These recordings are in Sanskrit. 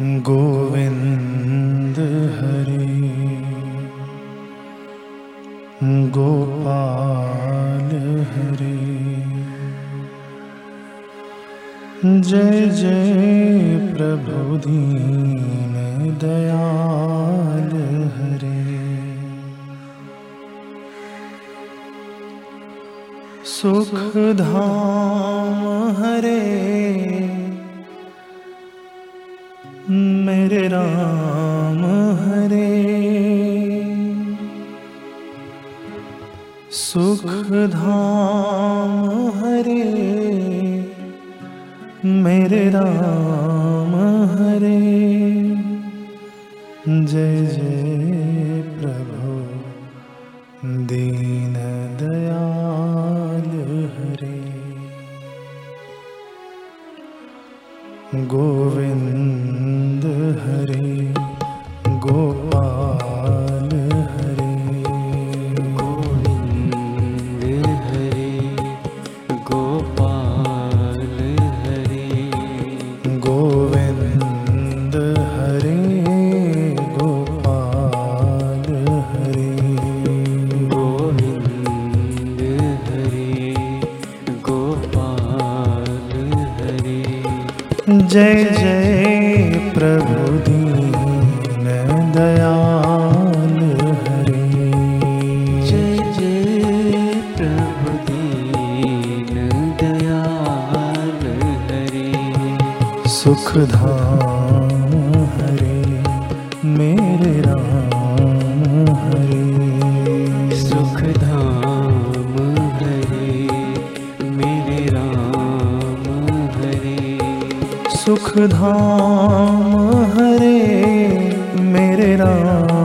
गोविन्द हरे। गोपाल हरे। जय जय प्रभु दीन दयाल हरे। सुख धाम हरे राम हरे। सुख धाम हरे, मेरे राम हरे। जय जय प्रभु, दीन दयाल हरे। गोविन्द हरे गोपाल हरे। गोविन्द हरे गोपाल हरे। गोविन्द हरे गोपाल हरे। गोविन्द हरे गोपाल हरे। जय जय सुख धाम हरे मेरे राम हरे। सुख धाम हरे मेरे राम हरे। सुख धाम हरे मेरे राम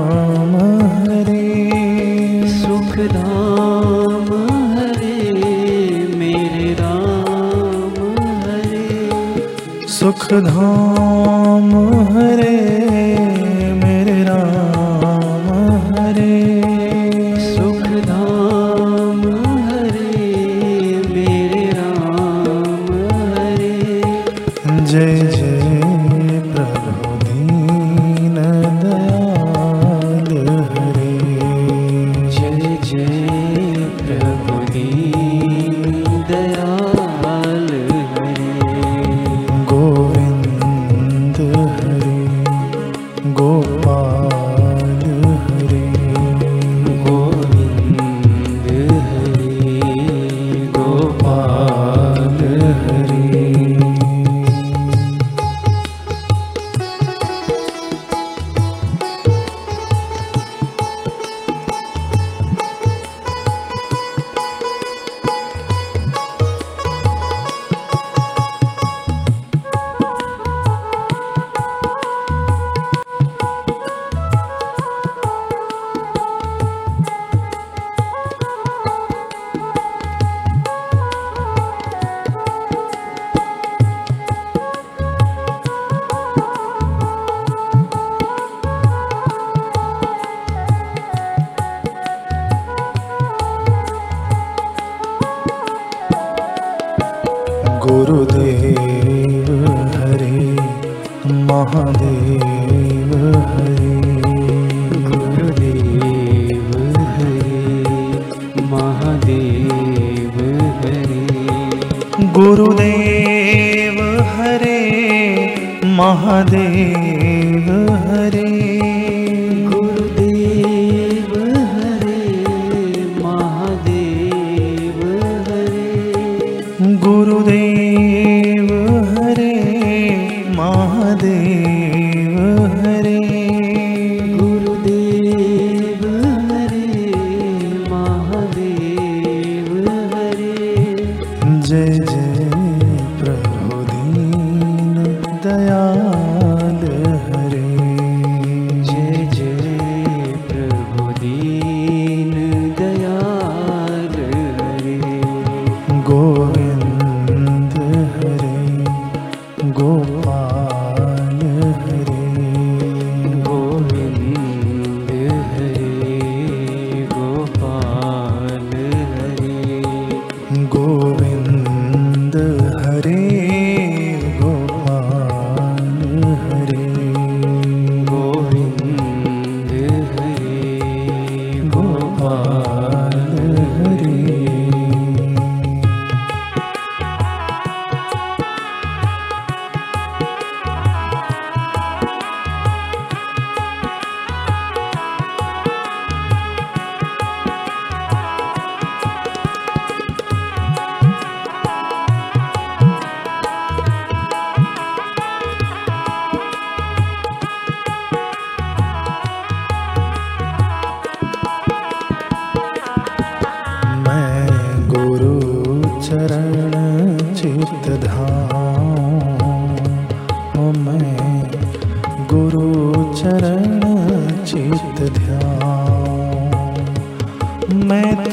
सुख धाम हरे महादेव हरे। गुरुदेव हरे महादेव हरे। गुरुदेव हरे महादेव हरे যে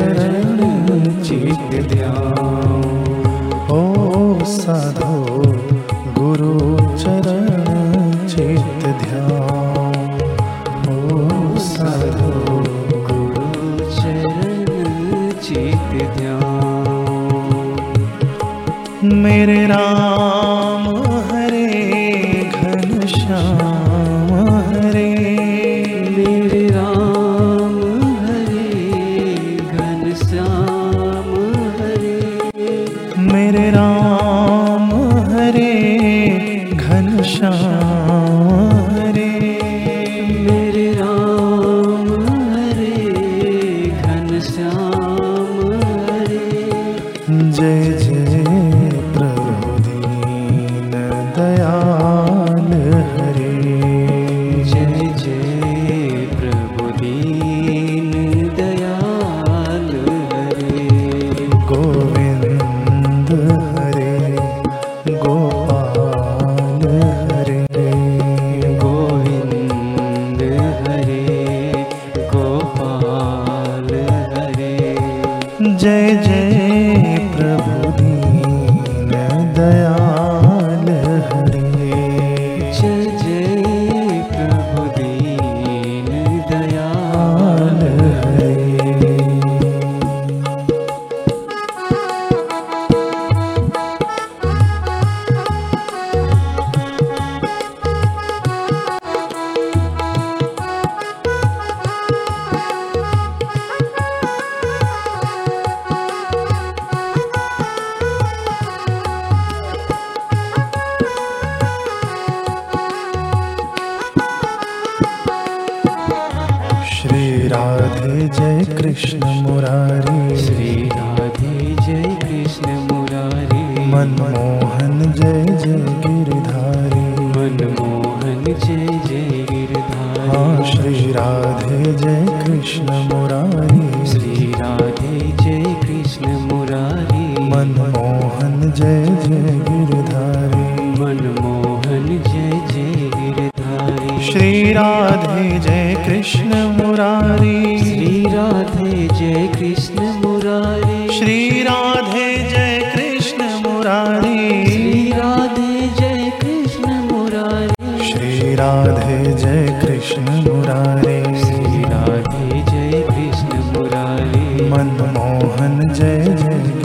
चरण कृष्ण मुरारी। श्री राधे जय कृष्ण मुरारी। मनमोहन जय जय गिरधारी। मनमोहन जय जय गिरधारी। हाँ श्री राधे जय कृष्ण मुरारी। श्री राधे जय कृष्ण मुरारी। मनमोहन जय जय गिरधारी। मनमोहन जय जय गिरधारी। श्री राधे जय कृष्ण मुरारी। राधे जय कृष्ण मुरारी। श्री राधे जय कृष्ण मुरारी। श्री राधे जय कृष्ण मुरारी। श्री राधे जय कृष्ण मुरारी। श्री राधे जय कृष्ण मुरारी। मनमोहन जय जय